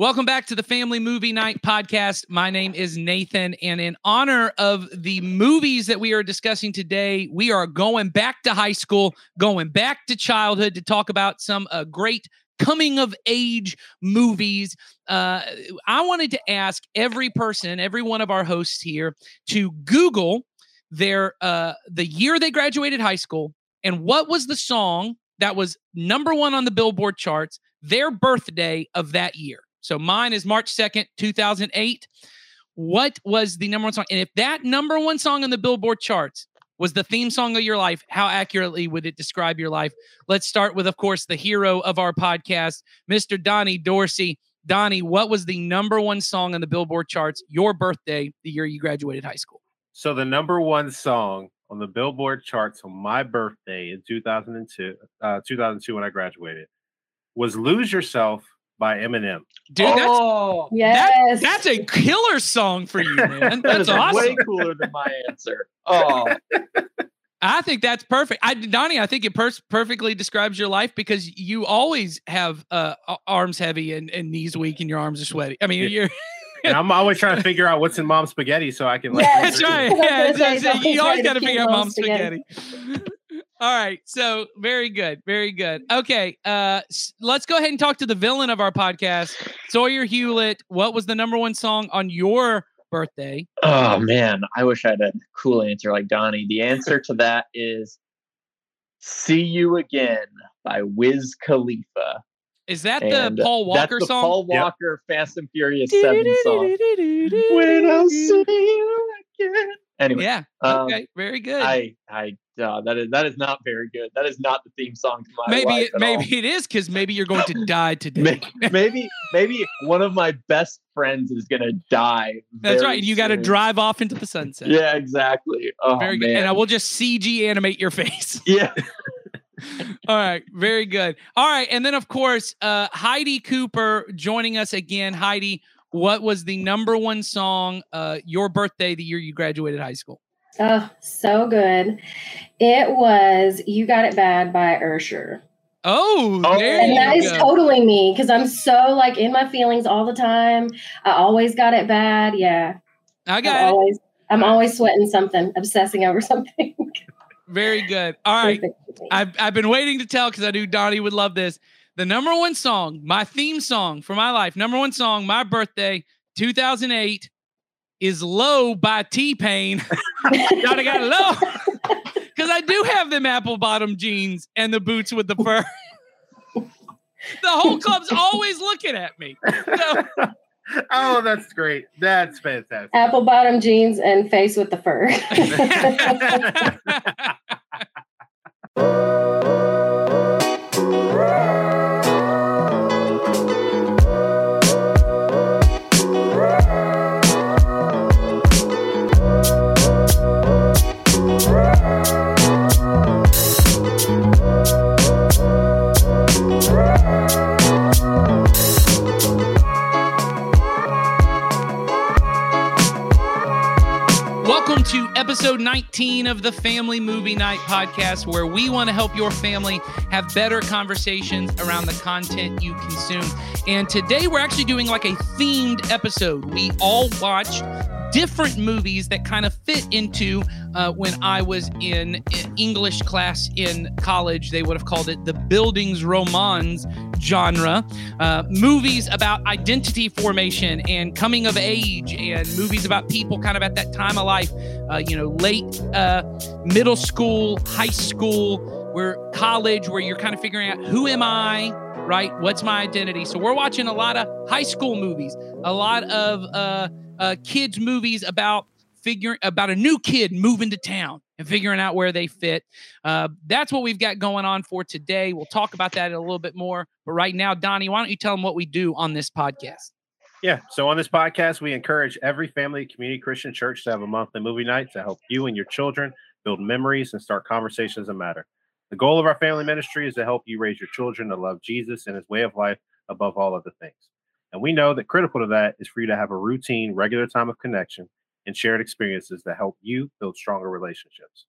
Welcome back to the Family Movie Night podcast. My name is Nathan, and in honor of the movies that we are discussing today, we are going back to high school, going back to childhood to talk about some uh, great coming of age movies. Uh, I wanted to ask every person, every one of our hosts here, to Google their uh, the year they graduated high school and what was the song that was number one on the Billboard charts, their birthday of that year. So mine is March 2nd, 2008. What was the number one song? And if that number one song on the Billboard charts was the theme song of your life, how accurately would it describe your life? Let's start with, of course, the hero of our podcast, Mr. Donnie Dorsey. Donnie, what was the number one song on the Billboard charts your birthday, the year you graduated high school? So the number one song on the Billboard charts on my birthday in 2002, uh, 2002 when I graduated, was "Lose Yourself" by Eminem. Dude, that's oh, that- Yes. that's a killer song for you, man. that That's is awesome. way cooler than my answer. Oh, I think that's perfect. I, Donnie, I think it pers- perfectly describes your life because you always have uh, arms heavy and, and knees weak and your arms are sweaty. I mean, Yeah. you're And I'm always trying to figure out what's in mom's spaghetti so I can like. Yes. that's right. I was gonna Yeah, say, it's- it's- you always got to to figure out mom's mom's spaghetti. All right, so very good, very good. Okay, uh, let's go ahead and talk to the villain of our podcast, Sawyer Hewlett. What was the number one song on your birthday? oh man, I wish I had a cool answer like Donnie. The answer to that is "See You Again" by Wiz Khalifa. Is that And the Paul That's Walker the song? Paul Yep. Walker Fast and Furious Seven song. When I see you again. Anyway, Yeah. um, Okay. Very good. I I uh, that is that is not very good. That is not the theme song to my maybe life it, maybe all. it is because maybe you're going to die today. May- maybe maybe one of my best friends is gonna die. That's right. You got to drive off into the sunset. Yeah, exactly. Oh, Very good. And I will just CG animate your face. yeah. All right. Very good. All right. And then, of course, uh, Heidi Cooper joining us again. Heidi, what was the number one song uh, your birthday, the year you graduated high school? Oh, so good. It was You Got It Bad by Usher. Oh, Oh. there And you that is go. totally me because I'm so like in my feelings all the time. I always got it bad. Yeah. I I'm got it. always I'm always sweating something, obsessing over something. Very good. All right. I've, I've been waiting to tell because I knew Donnie would love this. The number one song, my theme song for my life, number one song, my birthday, 2008, is Low by T Pain. Donnie got low because I do have them apple bottom jeans and the boots with the fur. the whole club's always looking at me. So, oh, that's great. That's fantastic. Apple bottom jeans and face with the fur. Welcome to episode 19 of the Family Movie Night podcast, where we want to help your family have better conversations around the content you consume. And today we're actually doing like a themed episode. We all watched different movies that kind of fit into uh, when I was in, in English class in college. They would have called it the bildungsromans genre. Uh, movies about identity formation and coming of age, and movies about people kind of at that time of life, uh, you know, late uh, middle school, high school, where college, where you're kind of figuring out who am I, right? What's my identity? So we're watching a lot of high school movies, a lot of uh, uh, kids movies about figuring about a new kid moving to town and figuring out where they fit. Uh, that's what we've got going on for today. We'll talk about that a little bit more. But right now, Donnie, why don't you tell them what we do on this podcast? Yeah. So on this podcast, we encourage every family community Christian church to have a monthly movie night to help you and your children build memories and start conversations that matter. The goal of our family ministry is to help you raise your children to love Jesus and his way of life above all other things. And we know that critical to that is for you to have a routine, regular time of connection and shared experiences that help you build stronger relationships.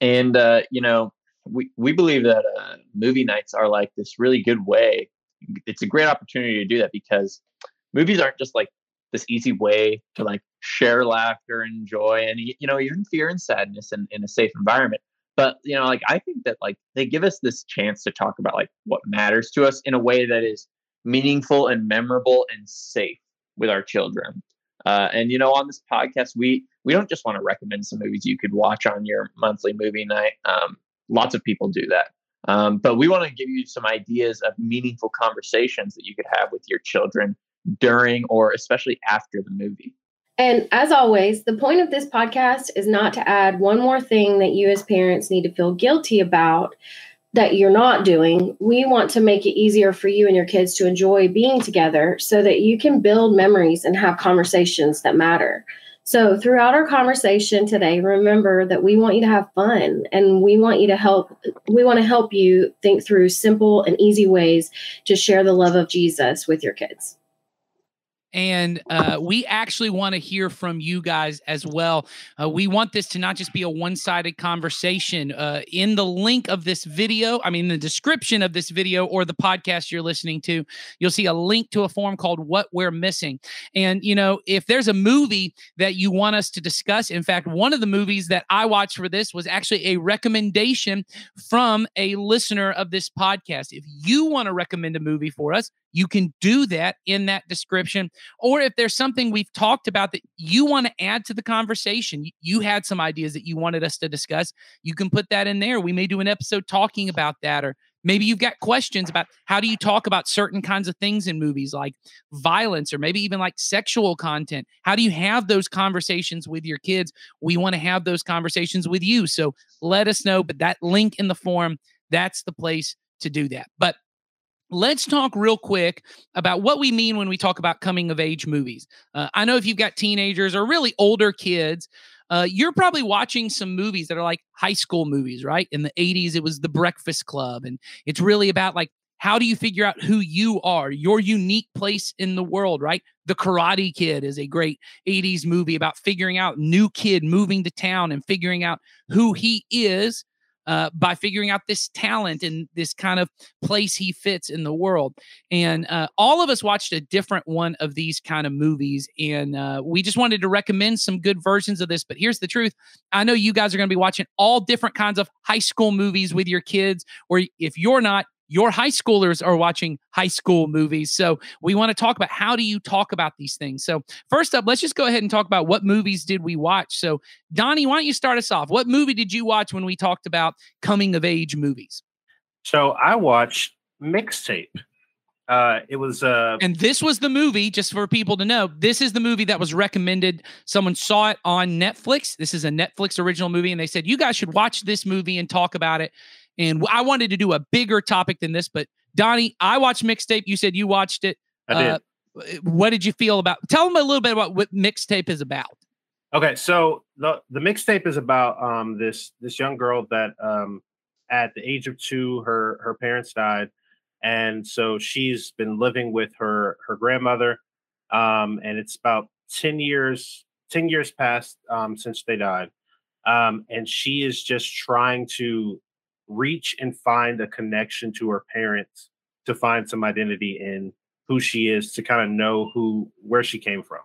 And uh, you know, we we believe that uh, movie nights are like this really good way it's a great opportunity to do that because movies aren't just like this easy way to like share laughter and joy and you know even fear and sadness in, in a safe environment but you know like i think that like they give us this chance to talk about like what matters to us in a way that is meaningful and memorable and safe with our children uh, and you know on this podcast we we don't just want to recommend some movies you could watch on your monthly movie night. Um, lots of people do that. Um, but we want to give you some ideas of meaningful conversations that you could have with your children during or especially after the movie. And as always, the point of this podcast is not to add one more thing that you as parents need to feel guilty about that you're not doing. We want to make it easier for you and your kids to enjoy being together so that you can build memories and have conversations that matter. So, throughout our conversation today, remember that we want you to have fun and we want you to help we want to help you think through simple and easy ways to share the love of Jesus with your kids and uh, we actually want to hear from you guys as well. Uh, we want this to not just be a one sided conversation. Uh, in the link of this video, I mean, the description of this video or the podcast you're listening to, you'll see a link to a form called What We're Missing. And, you know, if there's a movie that you want us to discuss, in fact, one of the movies that I watched for this was actually a recommendation from a listener of this podcast. If you want to recommend a movie for us, you can do that in that description. Or if there's something we've talked about that you want to add to the conversation, you had some ideas that you wanted us to discuss, you can put that in there. We may do an episode talking about that or maybe you've got questions about how do you talk about certain kinds of things in movies like violence or maybe even like sexual content how do you have those conversations with your kids we want to have those conversations with you so let us know but that link in the form that's the place to do that but let's talk real quick about what we mean when we talk about coming of age movies. Uh, I know if you've got teenagers or really older kids, uh, you're probably watching some movies that are like high school movies, right? In the 80s, it was The Breakfast Club. And it's really about like, how do you figure out who you are, your unique place in the world, right? The Karate Kid is a great 80s movie about figuring out new kid moving to town and figuring out who he is uh, by figuring out this talent and this kind of place he fits in the world. And uh, all of us watched a different one of these kind of movies, and uh, we just wanted to recommend some good versions of this. But here's the truth: I know you guys are going to be watching all different kinds of high school movies with your kids, or if you're not, your high schoolers are watching high school movies. So we want to talk about how do you talk about these things. So first up, let's just go ahead and talk about what movies did we watch. So Donnie, why don't you start us off? What movie did you watch when we talked about coming of age movies? So I watched Mixtape. Uh, it was uh, and this was the movie just for people to know this is the movie that was recommended someone saw it on netflix this is a netflix original movie and they said you guys should watch this movie and talk about it and I wanted to do a bigger topic than this, but Donnie, I watched mixtape. You said you watched it. I did. Uh, what did you feel about? Tell them a little bit about what mixtape is about. Okay, so the the mixtape is about um this this young girl that um at the age of two her her parents died, and so she's been living with her her grandmother, um and it's about ten years ten years past um since they died, um and she is just trying to reach and find a connection to her parents to find some identity in who she is to kind of know who where she came from.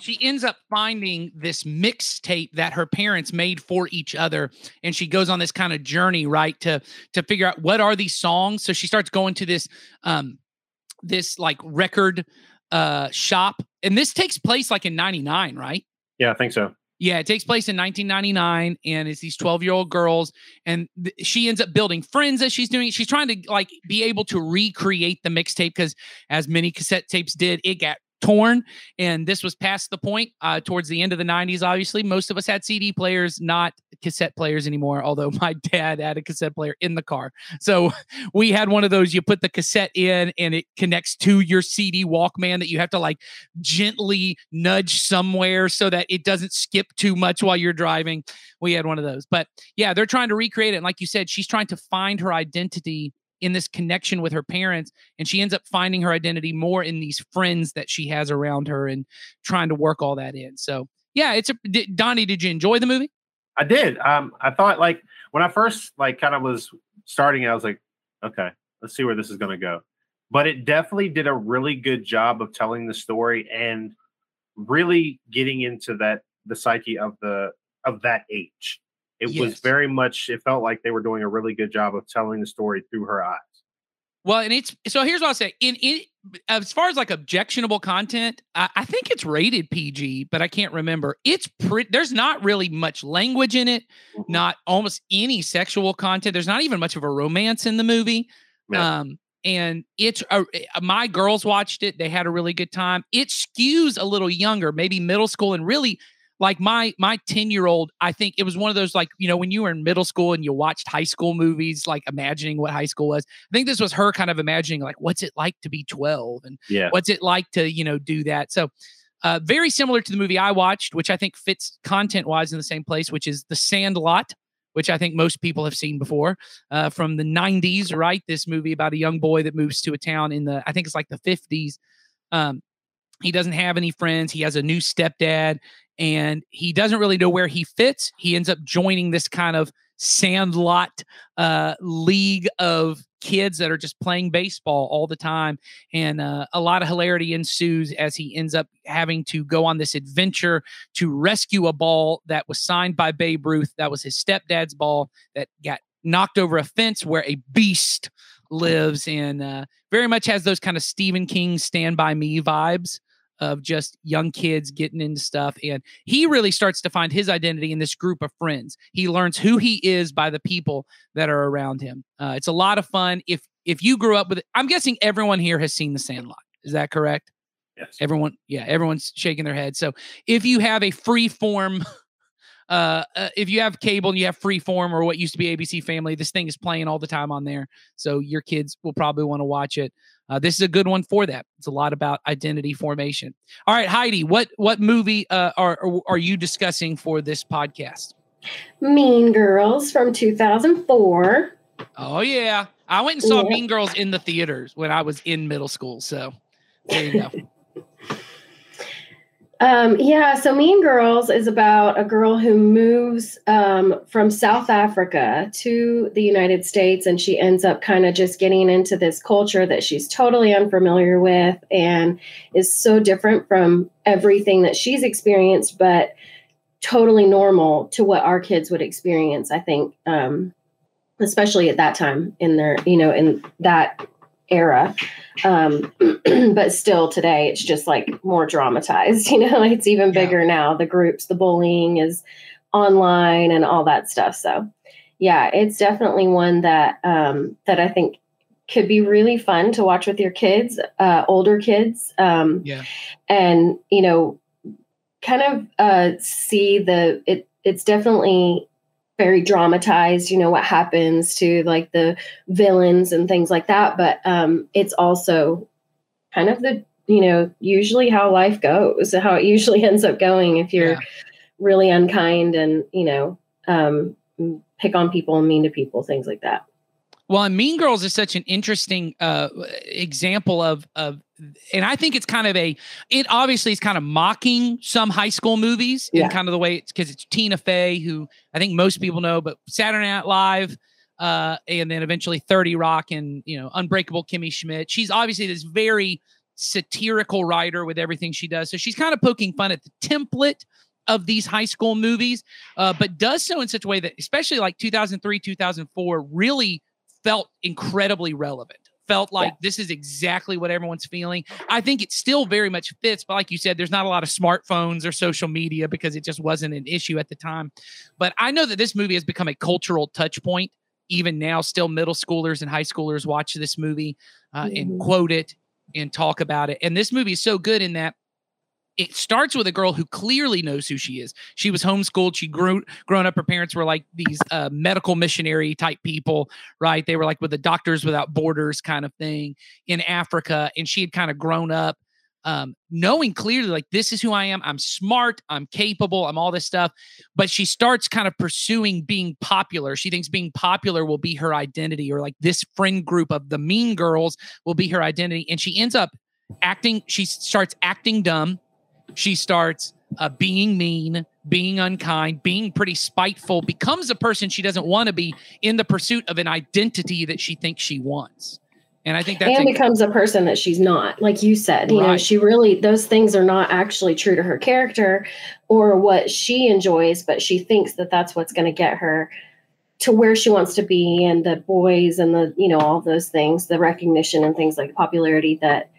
She ends up finding this mixtape that her parents made for each other and she goes on this kind of journey right to to figure out what are these songs. So she starts going to this um this like record uh shop and this takes place like in 99 right? Yeah i think so yeah, it takes place in 1999, and it's these 12 year old girls, and th- she ends up building friends as she's doing it. She's trying to like be able to recreate the mixtape because, as many cassette tapes did, it got torn. And this was past the point uh, towards the end of the 90s, obviously. Most of us had CD players, not cassette players anymore, although my dad had a cassette player in the car. So we had one of those, you put the cassette in and it connects to your CD Walkman that you have to like gently nudge somewhere so that it doesn't skip too much while you're driving. We had one of those. But yeah, they're trying to recreate it. And like you said, she's trying to find her identity in this connection with her parents and she ends up finding her identity more in these friends that she has around her and trying to work all that in. So yeah it's a did, donnie did you enjoy the movie? I did. Um i thought like when i first like kind of was starting i was like okay let's see where this is going to go. But it definitely did a really good job of telling the story and really getting into that the psyche of the of that age. It was very much. It felt like they were doing a really good job of telling the story through her eyes. Well, and it's so here's what I'll say. In in as far as like objectionable content, I, I think it's rated PG, but I can't remember. It's pretty. There's not really much language in it. Mhm. Not almost any sexual content. There's not even much of a romance in the movie. Yeah. Um, and it's a, my girls watched it. They had a really good time. It skews a little younger, maybe middle school, and really like my my 10 year old i think it was one of those like you know when you were in middle school and you watched high school movies like imagining what high school was i think this was her kind of imagining like what's it like to be 12 and Yeah. what's it like to you know do that. So uh, very similar to the movie i watched which i think fits content wise in the same place which is the sandlot which i think most people have seen before uh, from the 90s right? This movie about a young boy that moves to a town in the i think it's like the 50s um, he doesn't have any friends. He has a new stepdad and he doesn't really know where he fits. He ends up joining this kind of sandlot uh, league of kids that are just playing baseball all the time. And uh, a lot of hilarity ensues as he ends up having to go on this adventure to rescue a ball that was signed by Babe Ruth. That was his stepdad's ball that got knocked over a fence where a beast lives. And uh, very much has those kind of Stephen King stand by me vibes of just young kids getting into stuff and he really starts to find his identity in this group of friends. He learns who he is by the people that are around him. Uh, it's a lot of fun. If if you grew up with it i'm guessing everyone here has seen the sandlot. Is that correct? Yes. everyone yeah everyone's shaking their head. So if you have a Freeform uh, uh if you have cable and you have Freeform or what used to be abc family this thing is playing all the time on there. So your kids will probably want to watch it uh, this is a good one for that. It's a lot about identity formation. All right heidi what what movie uh, are are- you discussing for this podcast? Mean Girls from 2004. oh yeah. I went and saw Yeah. mean girls in the theaters when i was in middle school so there you go Um, yeah, so Mean Girls is about a girl who moves um, from South Africa to the United States, and she ends up kind of just getting into this culture that she's totally unfamiliar with and is so different from everything that she's experienced, but totally normal to what our kids would experience, I think, um, especially at that time in their, you know, in that era. Um but still today it's just like more dramatized you know? It's even Yeah. bigger now. The groups the bullying is online and all that stuff. So yeah it's definitely one that um that i think could be really fun to watch with your kids uh older kids. Um Yeah. and you know kind of uh see the it it's definitely very dramatized you know what happens to like the villains and things like that but um it's also kind of the you know usually how life goes how it usually ends up going if you're Yeah. really unkind and you know um pick on people and mean to people things like that Well, and Mean Girls is such an interesting uh, example of of, and I think it's kind of a. It obviously is kind of mocking some high school movies in kind of the way it's because it's Tina Fey, who I think most people know, but Saturday Night Live, uh, and then eventually Thirty Rock, and you know Unbreakable Kimmy Schmidt. She's obviously this very satirical writer with everything she does, so she's kind of poking fun at the template of these high school movies, uh, but does so in such a way that, especially like 2003, 2004, really felt incredibly relevant. Felt like this is exactly what everyone's feeling. I think it still very much fits, but like you said, there's not a lot of smartphones or social media because it just wasn't an issue at the time. But I know that this movie has become a cultural touch point. Even now, still middle schoolers and high schoolers watch this movie uh, and Mhm. quote it and talk about it. And this movie is so good in that it starts with a girl who clearly knows who she is. She was homeschooled. She grew grown up. Her parents were like these uh, medical missionary type people, right? They were like with the Doctors Without Borders kind of thing in Africa, and she had kind of grown up um, knowing clearly like this is who I am. I'm smart. I'm capable. I'm all this stuff. But she starts kind of pursuing being popular. She thinks being popular will be her identity, or like this friend group of the mean girls will be her identity, and she ends up acting. She starts acting dumb she starts uh, being mean, being unkind, being pretty spiteful, becomes a person she doesn't want to be in the pursuit of an identity that she thinks she wants. And I think that's and becomes a person that she's not. Like you said, you know, she really those things are not actually true to her character or what she enjoys, but she thinks that that's what's going to get her to where she wants to be and the boys and the you know all those things, the recognition and things like popularity that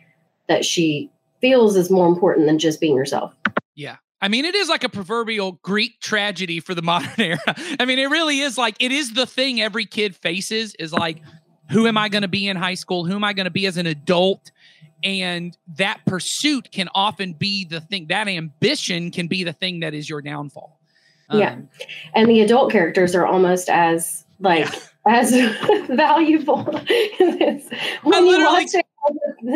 that she feels is more important than just being yourself. Yeah. I mean, it is like a proverbial Greek tragedy for the modern era. I mean, it really is like it is the thing every kid faces is like, who am I going to be in high school? Who am I going to be as an adult? And that pursuit can often be the thing, that ambition can be the thing that is your downfall. Yeah. Um, And the adult characters are almost as like as valuable when you literally- watch it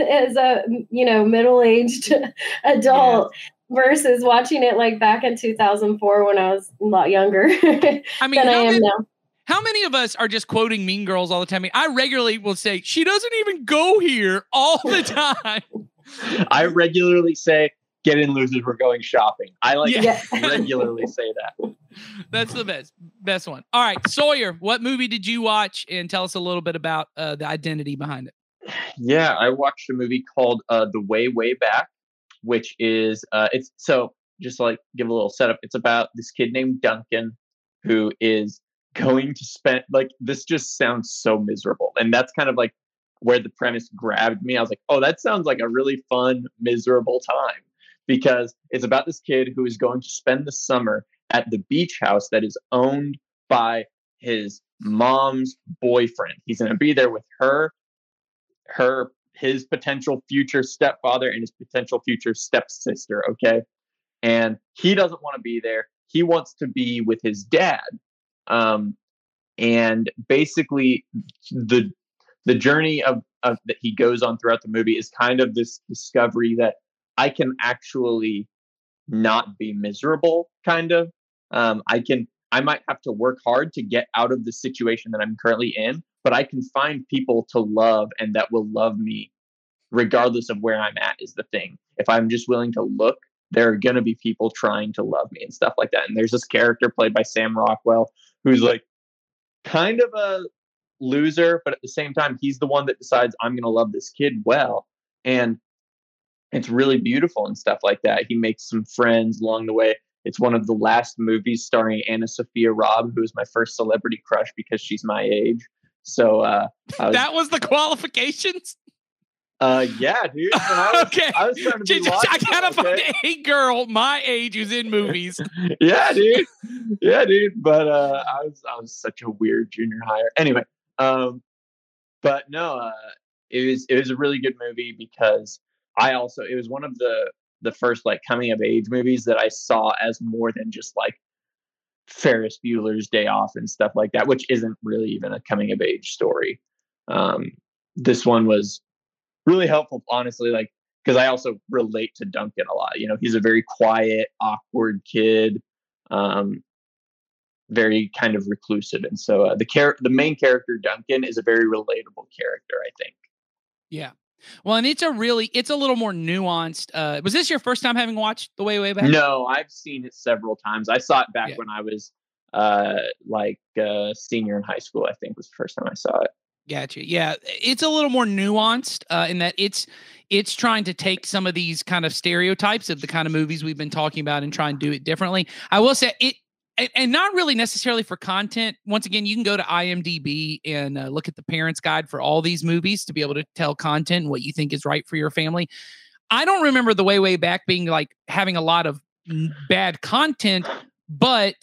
as a you know middle-aged adult versus watching it like back in 2004 when I was a lot younger I mean, than I how am many, now. how many of us are just quoting Mean Girls all the time? I, mean, I regularly will say, she doesn't even go here all the time. I regularly say, "Get in, losers. We're going shopping." I like Yeah. regularly say that. That's the best, best one. All right, Sawyer, what movie did you watch? And tell us a little bit about uh, the identity behind it. Yeah, I watched a movie called uh, The Way Way Back, which is uh, it's so just like give a little setup. It's about this kid named Duncan who is going to spend like this just sounds so miserable, and that's kind of like where the premise grabbed me. I was like, oh, that sounds like a really fun miserable time because it's about this kid who is going to spend the summer at the beach house that is owned by his mom's boyfriend. He's going to be there with her her his potential future stepfather and his potential future stepsister okay? And he doesn't want to be there. He wants to be with his dad. Um and basically the the journey of, of that he goes on throughout the movie is kind of this discovery that i can actually not be miserable kind of. Um i can i might have to work hard to get out of the situation that i'm currently in but I can find people to love and that will love me regardless of where I'm at is the thing. If I'm just willing to look, there are going to be people trying to love me and stuff like that. And there's this character played by Sam Rockwell who's mm-hmm. like kind of a loser, but at the same time, he's the one that decides I'm going to love this kid well. And it's really beautiful and stuff like that. He makes some friends along the way. It's one of the last movies starring AnnaSophia Robb, who is my first celebrity crush because she's my age. So uh, I was, that was the qualifications. uh, yeah, dude. I was, okay. I was trying to be I gotta find okay? a girl my age who's in movies. yeah, dude. Yeah, dude. But uh, I was I was such a weird junior higher. Anyway, um, but no, uh, it was it was a really good movie because I also it was one of the the first like coming of age movies that I saw as more than just like Ferris Bueller's Day Off and stuff like that, which isn't really even a coming of age story. Um, this one was really helpful, honestly, like because I also relate to Duncan a lot. You know, he's a very quiet, awkward kid, um, very kind of reclusive, and so uh, the char- the main character Duncan is a very relatable character. I think. Yeah. Well, and it's a really, it's a little more nuanced. Uh, was this your first time having watched The Way Way Back? No, I've seen it several times. I saw it back Yeah. when I was uh, like uh, senior in high school. I think was the first time I saw it. Gotcha. Yeah, it's a little more nuanced uh, in that it's it's trying to take some of these kind of stereotypes of the kind of movies we've been talking about and try and do it differently. I will say it, and, and not really necessarily for content. Once again, you can go to IMDb and uh, look at the parents' guide for all these movies to be able to tell content and what you think is right for your family. I don't remember the way way back being like having a lot of bad content, but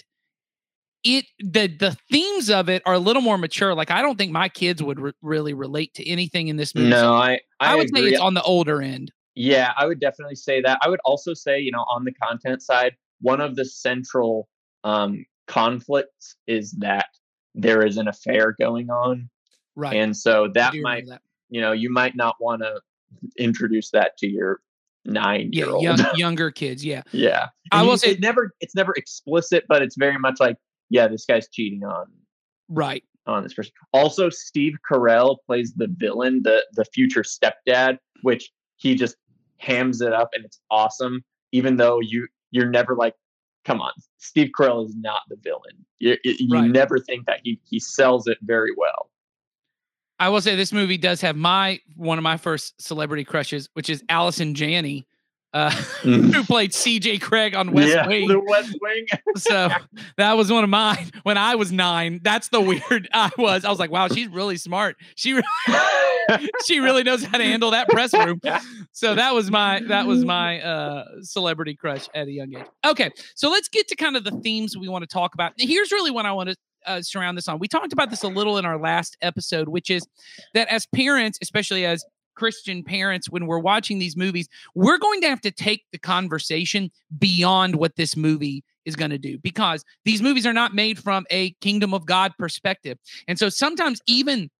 it the the themes of it are a little more mature. Like I don't think my kids would re- really relate to anything in this movie. No, So I I, I, would say it's on the older end. Yeah, I would definitely say that. I would also say, you know, on the content side, one of the central um, conflicts is that there is an affair going on, Right. and so that might, that. you know, you might not want to introduce that to your nine-year-old. young, younger kids. Yeah. yeah, I And will you- say- it never, it's never explicit, but it's very much like, yeah, this guy's cheating on Right. on this person. Also, Steve Carell plays the villain, the the future stepdad, which he just hams it up and it's awesome. Even though you you're never like, come on, Steve Carell is not the villain. You, you Right. never think that he he sells it very well. I will say this movie does have my one of my first celebrity crushes, which is Allison Janney, uh, Mhm. who played C.J. Cregg on West yeah, Wing. the West Wing. so that was one of mine when I was nine. That's the weird I was. I was like, wow, she's really smart. She re- she really knows how to handle that press room. So that was my that was my uh celebrity crush at a young age. Okay, so let's get to kind of the themes we want to talk about. Here's really what I want to uh, surround this on. We talked about this a little in our last episode, which is that as parents, especially as Christian parents, when we're watching these movies, we're going to have to take the conversation beyond what this movie is going to do because these movies are not made from a kingdom of God perspective. And so sometimes even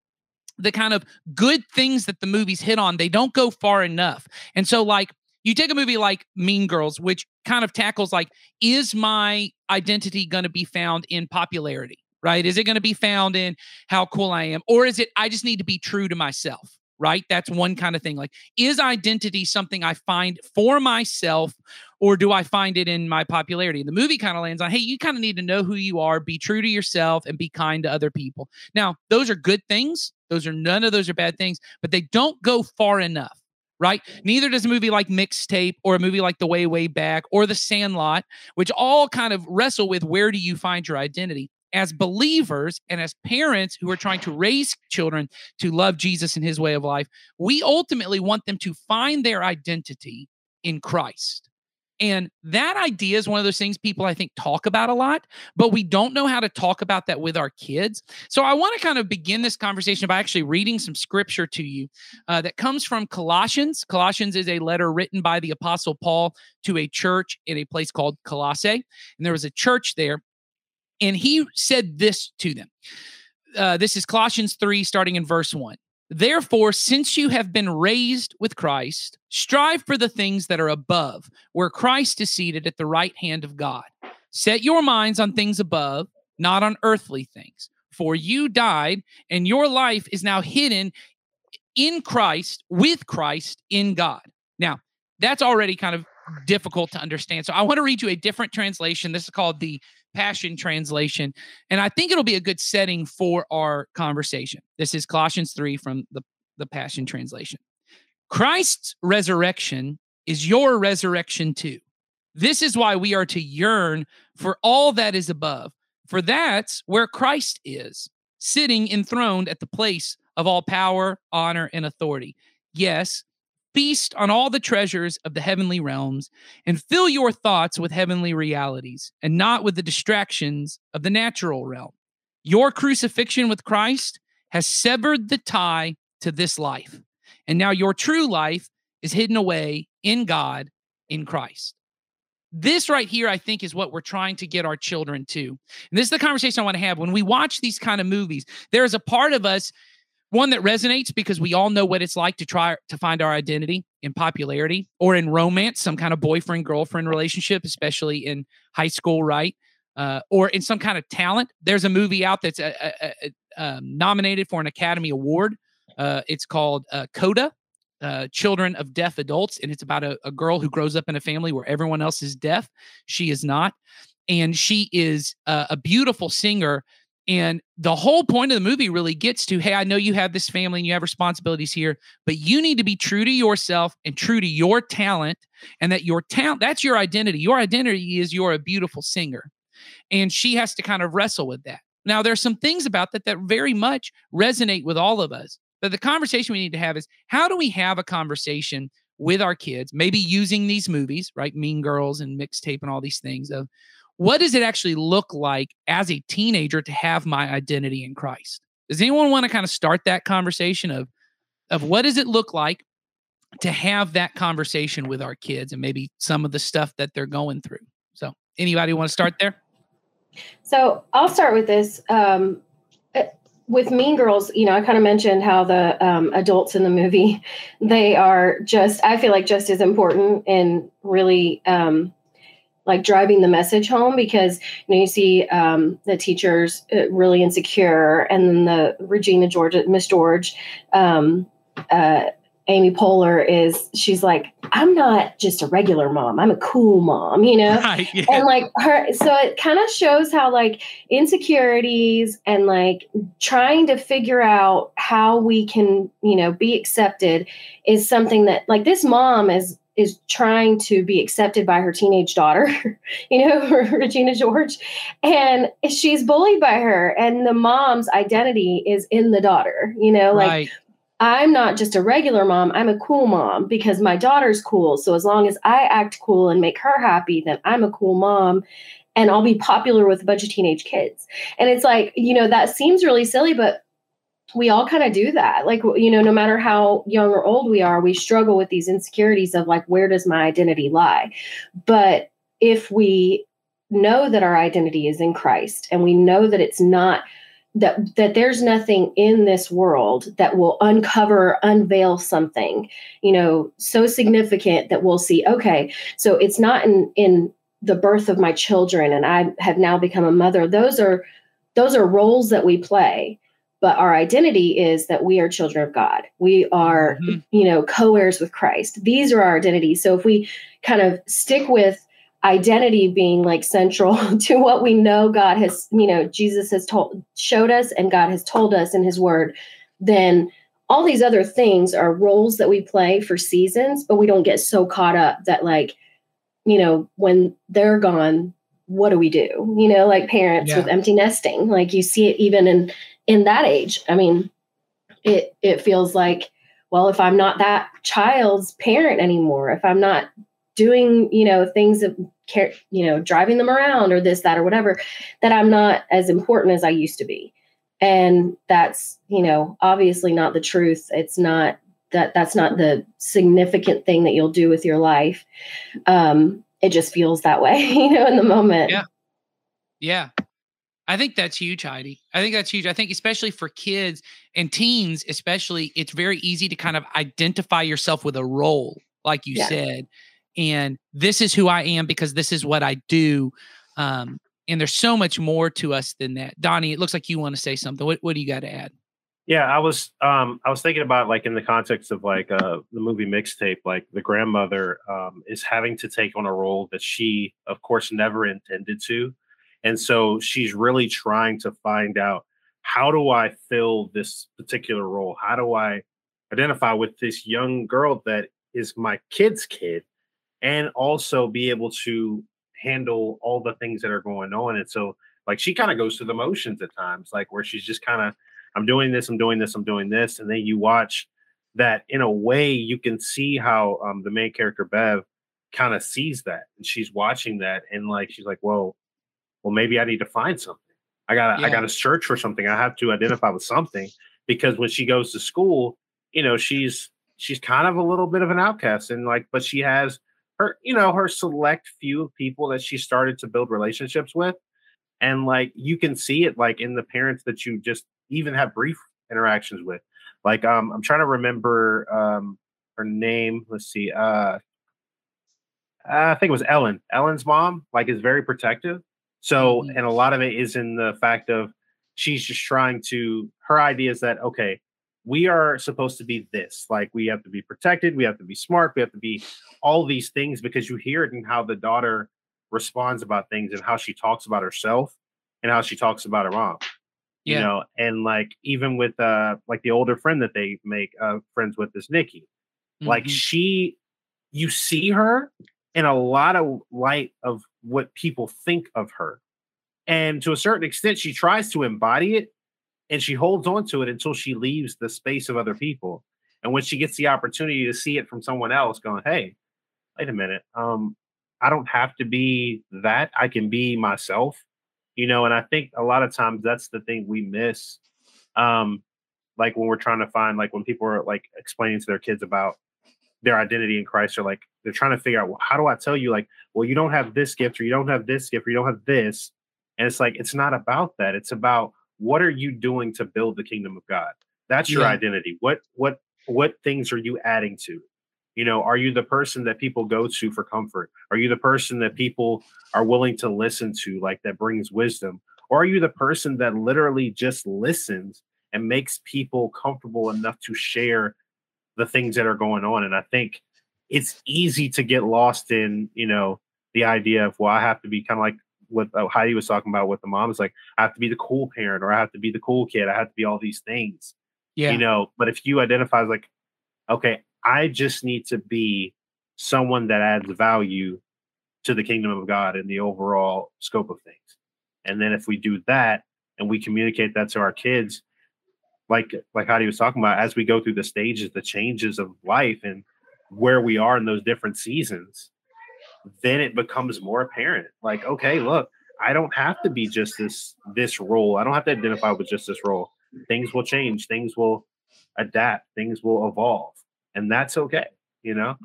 the kind of good things that the movies hit on, they don't go far enough. And so, like, you take a movie like Mean Girls, which kind of tackles, like, is my identity going to be found in popularity? Right? Is it going to be found in how cool I am? Or is it, I just need to be true to myself? Right? That's one kind of thing. Like, is identity something I find for myself, or do I find it in my popularity? And the movie kind of lands on, hey, you kind of need to know who you are, be true to yourself, and be kind to other people. Now, those are good things. Those are none of those are bad things, but they don't go far enough, right? Neither does a movie like Mixtape or a movie like The Way Way Back or The Sandlot, which all kind of wrestle with where do you find your identity. As believers and as parents who are trying to raise children to love Jesus and his way of life, we ultimately want them to find their identity in Christ. And that idea is one of those things people I think talk about a lot, but we don't know how to talk about that with our kids. So I want to kind of begin this conversation by actually reading some scripture to you uh, that comes from Colossians. Colossians is a letter written by the Apostle Paul to a church in a place called Colossae. And there was a church there, and he said this to them. Uh, this is Colossians 3, starting in verse 1. Therefore, since you have been raised with Christ, strive for the things that are above, where Christ is seated at the right hand of God. Set your minds on things above, not on earthly things. For you died, and your life is now hidden in Christ, with Christ in God. Now, that's already kind of difficult to understand. So I want to read you a different translation. This is called the Passion Translation. And I think it'll be a good setting for our conversation. This is Colossians 3 from the, the Passion Translation. Christ's resurrection is your resurrection too. This is why we are to yearn for all that is above, for that's where Christ is, sitting enthroned at the place of all power, honor, and authority. Yes, feast on all the treasures of the heavenly realms and fill your thoughts with heavenly realities and not with the distractions of the natural realm. Your crucifixion with Christ has severed the tie to this life. And now your true life is hidden away in God in Christ. This right here, I think, is what we're trying to get our children to. And this is the conversation I want to have. When we watch these kind of movies, there is a part of us one that resonates because we all know what it's like to try to find our identity in popularity or in romance, some kind of boyfriend girlfriend relationship, especially in high school, right? Uh, or in some kind of talent. There's a movie out that's uh, uh, um, nominated for an Academy Award. Uh, it's called uh, Coda. Uh, children of deaf adults, and it's about a, a girl who grows up in a family where everyone else is deaf. She is not, and she is uh, a beautiful singer and the whole point of the movie really gets to hey, I know you have this family and you have responsibilities here, but you need to be true to yourself and true to your talent, and that your talent, that's your identity. Your identity is you're a beautiful singer. And she has to kind of wrestle with that. Now, there are some things about that that very much resonate with all of us. But the conversation we need to have is how do we have a conversation with our kids, maybe using these movies, right? Mean Girls and Mixtape and all these things of what does it actually look like as a teenager to have my identity in Christ? Does anyone want to kind of start that conversation of of what does it look like to have that conversation with our kids and maybe some of the stuff that they're going through? So, anybody want to start there? So I'll start with this. Um, uh, with Mean Girls, you know, I kind of mentioned how the um, adults in the movie they are just. I feel like just as important and really um, like driving the message home because you know you see um, the teachers uh, really insecure, and then the Regina George, Miss George, um, uh, Amy Poehler is she's like I'm not just a regular mom. I'm a cool mom, you know? Right. Yeah. And like her, so it kind of shows how like insecurities and like trying to figure out how we can, you know, be accepted is something that like this mom is is trying to be accepted by her teenage daughter, you know, Regina George, and she's bullied by her, and the mom's identity is in the daughter, you know, like right. I'm not just a regular mom, I'm a cool mom because my daughter's cool. So as long as I act cool and make her happy, then I'm a cool mom and I'll be popular with a bunch of teenage kids. And it's like, you know, that seems really silly, but we all kind of do that. Like, you know, no matter how young or old we are, we struggle with these insecurities of like, where does my identity lie? But if we know that our identity is in Christ and we know that it's not that that there's nothing in this world that will uncover unveil something you know so significant that we'll see okay so it's not in in the birth of my children and i have now become a mother those are those are roles that we play but our identity is that we are children of god we are Mhm. you know co-heirs with christ these are our identities so if we kind of stick with identity being like central to what we know God has, you know, Jesus has told showed us and God has told us in his word, then all these other things are roles that we play for seasons, but we don't get so caught up that like, you know, when they're gone, what do we do? You know, like parents Yeah. with empty nesting. Like you see it even in in that age. I mean, it it feels like, well, if I'm not that child's parent anymore, if I'm not doing, you know, things that care, you know, driving them around or this, that, or whatever, that I'm not as important as I used to be. And that's, you know, obviously not the truth. It's not that that's not the significant thing that you'll do with your life. Um, it just feels that way, you know, in the moment. Yeah. Yeah. I think that's huge, Heidi. I think that's huge. I think especially for kids and teens, especially, it's very easy to kind of identify yourself with a role, like you Yeah. said. And this is who I am because this is what I do. Um, and there's so much more to us than that. Donnie, it looks like you want to say something. What, what do you got to add? Yeah, I was um I was thinking about like in the context of like uh the movie mixtape, like the grandmother um is having to take on a role that she of course never intended to. And so she's really trying to find out how do I fill this particular role? How do I identify with this young girl that is my kid's kid and also be able to handle all the things that are going on. And so like she kind of goes through the motions at times, like where she's just kind of I'm doing this, I'm doing this, I'm doing this. And then you watch that in a way you can see how um, the main character Bev kind of sees that and she's watching that and like she's like, Whoa, well, maybe I need to find something. I gotta I gotta search for something. I have to identify with something because when she goes to school, you know, she's she's kind of a little bit of an outcast and like, but she has her, you know, her select few people that she started to build relationships with. And like you can see it like in the parents that you just even have brief interactions with. Like um I'm trying to remember um her name. Let's see. Uh I think it was Ellen. Ellen's mom like is very protective. So Mhm. and a lot of it is in the fact of she's just trying to her idea is that okay, we are supposed to be this. Like we have to be protected, we have to be smart, we have to be all these things because you hear it in how the daughter responds about things and how she talks about herself and how she talks about her mom you know and like even with uh like the older friend that they make uh friends with is nikki like Mhm. she you see her in a lot of light of what people think of her and to a certain extent she tries to embody it and she holds on to it until she leaves the space of other people and when she gets the opportunity to see it from someone else going hey wait a minute um i don't have to be that i can be myself you know and i think a lot of times that's the thing we miss um like when we're trying to find like when people are like explaining to their kids about their identity in christ or like they're trying to figure out well, how do i tell you like well you don't have this gift or you don't have this gift or you don't have this and it's like it's not about that. It's about what are you doing to build the kingdom of god? That's your Yeah. identity. What what what things are you adding to? You know are you the person that people go to for comfort? Are you the person that people are willing to listen to like that brings wisdom? Or are you the person that literally just listens and makes people comfortable enough to share the things that are going on. And i think it's easy to get lost in you know the idea of well i have to be kind of like what uh, heidi was talking about with the mom. Is like i have to be the cool parent or i have to be the cool kid. I have to be all these things Yeah. you know? But if you identify as like okay i just need to be someone that adds value to the kingdom of god and the overall scope of things. And then if we do that and we communicate that to our kids like like Heidi was talking about as we go through the stages the changes of life and where we are in those different seasons then it becomes more apparent. Like okay look i don't have to be just this this role. I don't have to identify with just this role. Things will change. Things will adapt. Things will evolve. And that's okay you know?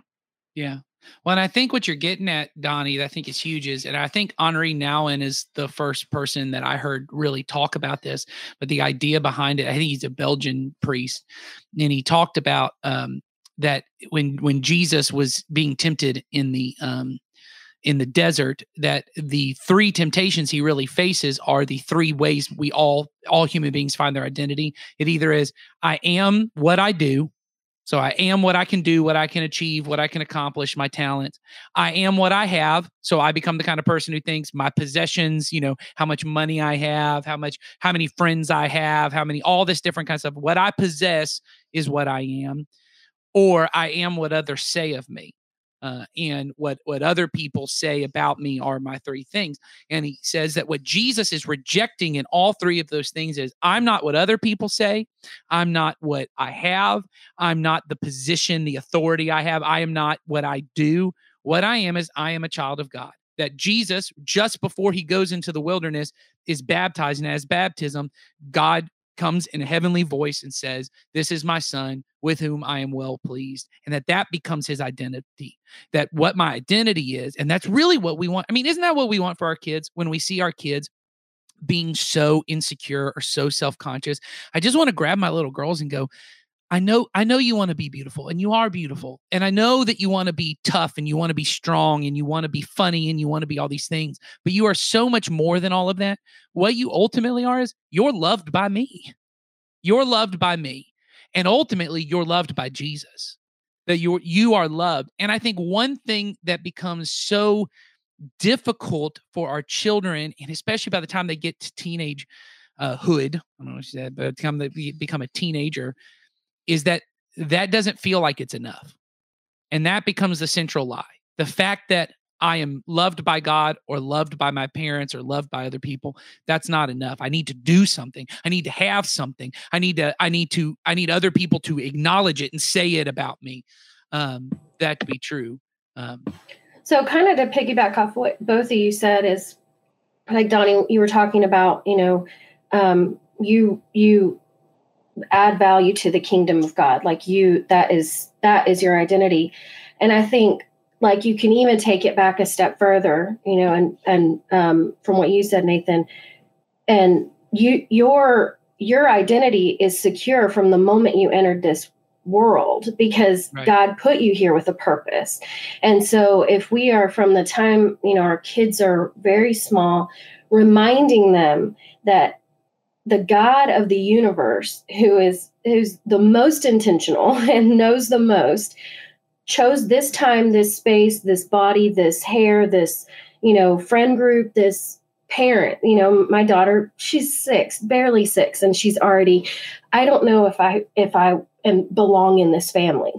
Yeah. Well, and I think what you're getting at, Donnie, that I think is huge is, and I think Henri Nouwen is the first person that I heard really talk about this, but the idea behind it, I think he's a Belgian priest, and he talked about um, that when when Jesus was being tempted in the um, in the desert, that the three temptations he really faces are the three ways we all all human beings find their identity. It either is I am what I do, so I am what I can do, what I can achieve, what I can accomplish, my talent. I am what I have. So I become the kind of person who thinks my possessions, you know, how much money I have, how much, how many friends I have, how many, all this different kinds of stuff. What I possess is what I am, or I am what others say of me. Uh, and what what other people say about me are my three things. And he says that what Jesus is rejecting in all three of those things is I'm not what other people say. I'm not what I have. I'm not the position, the authority I have. I am not what I do. What I am is I am a child of God. That Jesus, just before he goes into the wilderness, is baptized. And as baptism, God comes in a heavenly voice and says, This is my son with whom I am well pleased. And that that becomes his identity. That what my identity is. And that's really what we want. I mean, isn't that what we want for our kids when we see our kids? being so insecure or so self-conscious i just want to grab my little girls and go I know I know you want to be beautiful and you are beautiful. And I know that you want to be tough and you want to be strong and you want to be funny and you want to be all these things, but you are so much more than all of that. What you ultimately are is you're loved by me. You're loved by me. And ultimately you're loved by Jesus. That you you are loved. And I think one thing that becomes so difficult for our children and especially by the time they get to teenage uh, hood, I don't know what she said, but by the become a teenager, is that that doesn't feel like it's enough. And that becomes the central lie. The fact that I am loved by God or loved by my parents or loved by other people, that's not enough. I need to do something. I need to have something. I need to, I need to, I need other people to acknowledge it and say it about me. Um, that to be true. Um, So, kind of to piggyback off what both of you said is, like Donnie, you were talking about, you know, um, you you add value to the kingdom of God. Like you, that is that is your identity, and I think like you can even take it back a step further, you know, and and um, from what you said, Nathan, and you your your identity is secure from the moment you entered this world because Right. God put you here with a purpose. And so if we are from the time, you know, our kids are very small, reminding them that the God of the universe, who is who's the most intentional and knows the most, chose this time, this space, this body, this hair, this, you know, friend group, this parent. You know, my daughter, she's six, barely six, and she's already, I don't know if I if I am belong in this family.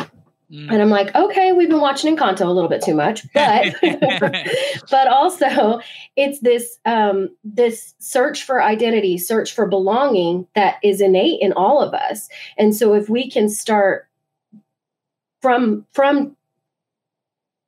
Mm, And I'm like, okay, we've been watching Encanto a little bit too much, but but also it's this um this search for identity, search for belonging that is innate in all of us. And so if we can start from from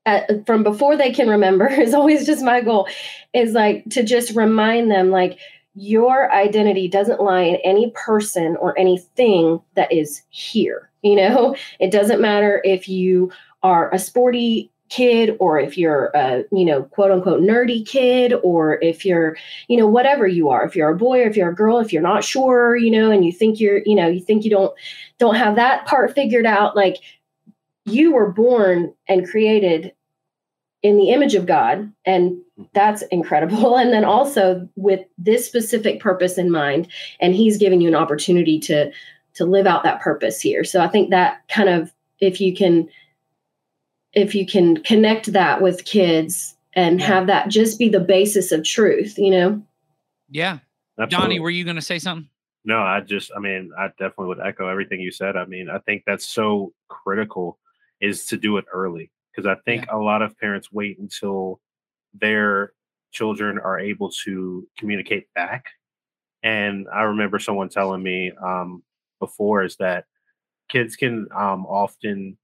uh, from before they can remember is always just my goal is like to just remind them like your identity doesn't lie in any person or anything that is here you know? It doesn't matter if you are a sporty kid or if you're a you know quote unquote nerdy kid or if you're you know whatever you are. If you're a boy or if you're a girl if you're not sure you know and you think you're you know you think you don't don't have that part figured out like you were born and created in the image of God and that's incredible and then also with this specific purpose in mind and he's giving you an opportunity to to live out that purpose here so i think that kind of if you can if you can connect that with kids and Yeah. have that just be the basis of truth, you know? Yeah. Absolutely. Donnie, were you going to say something? No, I just, I mean, I definitely would echo everything you said. I mean, I think that's so critical is to do it early because I think a lot of parents wait until their children are able to communicate back. And I remember someone telling me um, before is that kids can um, often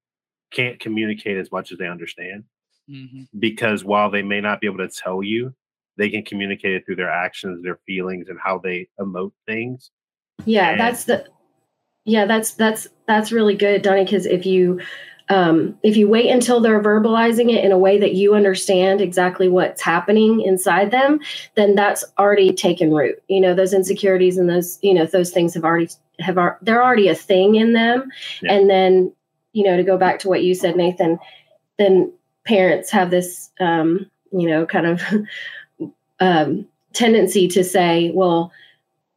can't communicate as much as they understand hmm because while they may not be able to tell you, they can communicate it through their actions, their feelings, and how they emote things. Yeah, And- that's the yeah, that's that's that's really good, Donnie, because if you um if you wait until they're verbalizing it in a way that you understand exactly what's happening inside them, then that's already taken root. You know, those insecurities and those, you know, those things have already have are they're already a thing in them. Yeah. And then, you know, to go back to what you said, Nathan, then parents have this um, you know, kind of um tendency to say, well,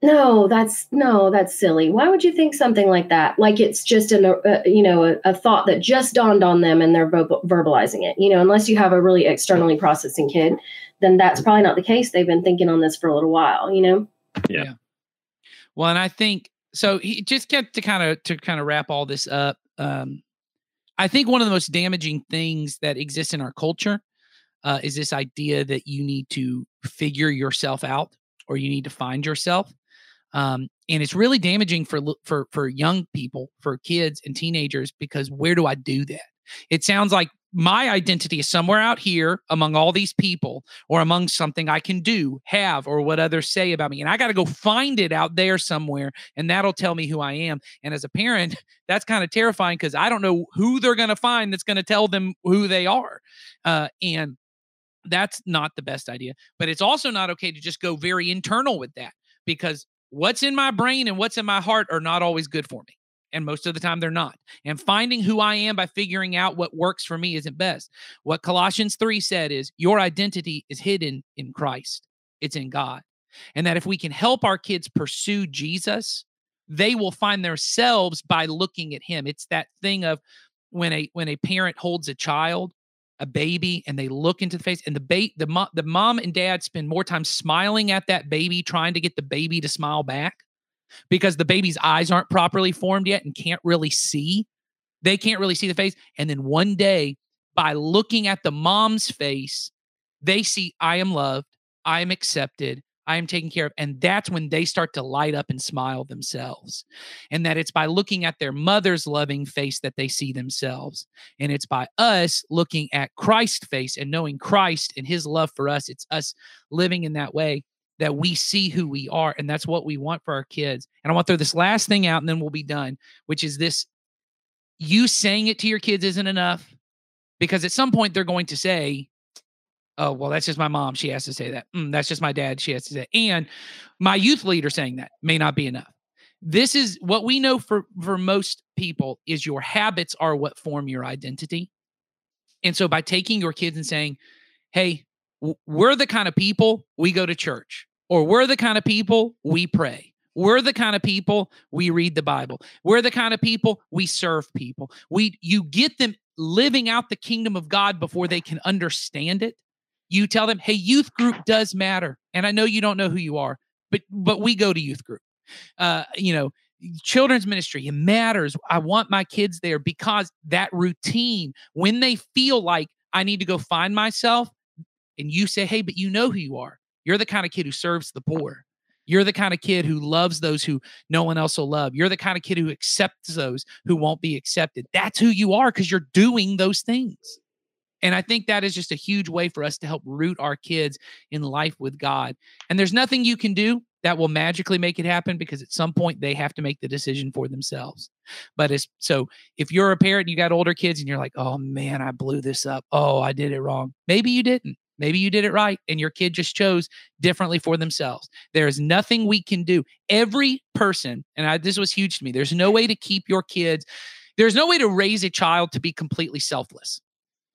no that's no that's silly why would you think something like that like it's just an uh, you know a, a thought that just dawned on them and they're verbalizing it you know unless you have a really externally processing kid then that's probably not the case they've been thinking on this for a little while you know Yeah. Well, and I think so. He just get to kind of to kind of wrap all this up. Um, I think one of the most damaging things that exists in our culture uh, is this idea that you need to figure yourself out or you need to find yourself, um, and it's really damaging for for for young people, for kids and teenagers because where do I do that? It sounds like my identity is somewhere out here among all these people or among something I can do, have, or what others say about me. And I got to go find it out there somewhere, and that'll tell me who I am. And as a parent, that's kind of terrifying because I don't know who they're going to find that's going to tell them who they are. Uh, and that's not the best idea. But it's also not okay to just go very internal with that because what's in my brain and what's in my heart are not always good for me. And most of the time, they're not. And finding who I am by figuring out what works for me isn't best. What Colossians 3 said is your identity is hidden in Christ, it's in God. And that if we can help our kids pursue Jesus, they will find themselves by looking at him. It's that thing of when a when a parent holds a child, a baby, and they look into the face, and the ba- the, mo- the mom and dad spend more time smiling at that baby, trying to get the baby to smile back because the baby's eyes aren't properly formed yet and can't really see. They can't really see the face. And then one day, by looking at the mom's face, they see, I am loved, I am accepted, I am taken care of. And that's when they start to light up and smile themselves. And that it's by looking at their mother's loving face that they see themselves. And it's by us looking at Christ's face and knowing Christ and his love for us. It's us living in that way that we see who we are. And that's what we want for our kids. And I want to throw this last thing out and then we'll be done, which is this you saying it to your kids isn't enough because at some point they're going to say, Oh, well, that's just my mom. She has to say that. Mm, that's just my dad. She has to say. that. And my youth leader saying that may not be enough. This is what we know for for most people is your habits are what form your identity. And so by taking your kids and saying, "Hey, we're the kind of people we go to church or we're the kind of people we pray. We're the kind of people we read the Bible. We're the kind of people we serve people. We you get them living out the kingdom of God before they can understand it. You tell them, "Hey, youth group does matter." And I know you don't know who you are, but but we go to youth group. Uh, you know, children's ministry it matters. I want my kids there because that routine when they feel like I need to go find myself and you say, "Hey, but you know who you are. You're the kind of kid who serves the poor. You're the kind of kid who loves those who no one else will love. You're the kind of kid who accepts those who won't be accepted. That's who you are because you're doing those things." And I think that is just a huge way for us to help root our kids in life with God. And there's nothing you can do that will magically make it happen because at some point they have to make the decision for themselves. But it's so if you're a parent and you got older kids and you're like, oh man, I blew this up. Oh, I did it wrong. Maybe you didn't. Maybe you did it right and your kid just chose differently for themselves. There is nothing we can do. Every person, and I, this was huge to me, there's no way to keep your kids, there's no way to raise a child to be completely selfless.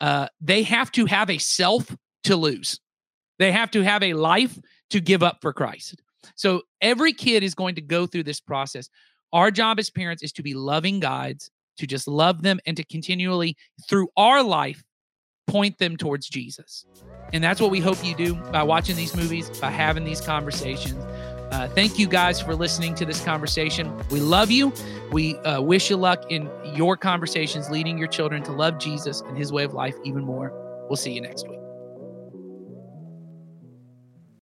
Uh, they have to have a self to lose, they have to have a life to give up for Christ. So every kid is going to go through this process. Our job as parents is to be loving guides to just love them and to continually, through our life, point them towards Jesus. And that's what we hope you do by watching these movies, by having these conversations. Uh, thank you guys for listening to this conversation. We love you. We uh, wish you luck in your conversations, leading your children to love Jesus and his way of life even more. We'll see you next week.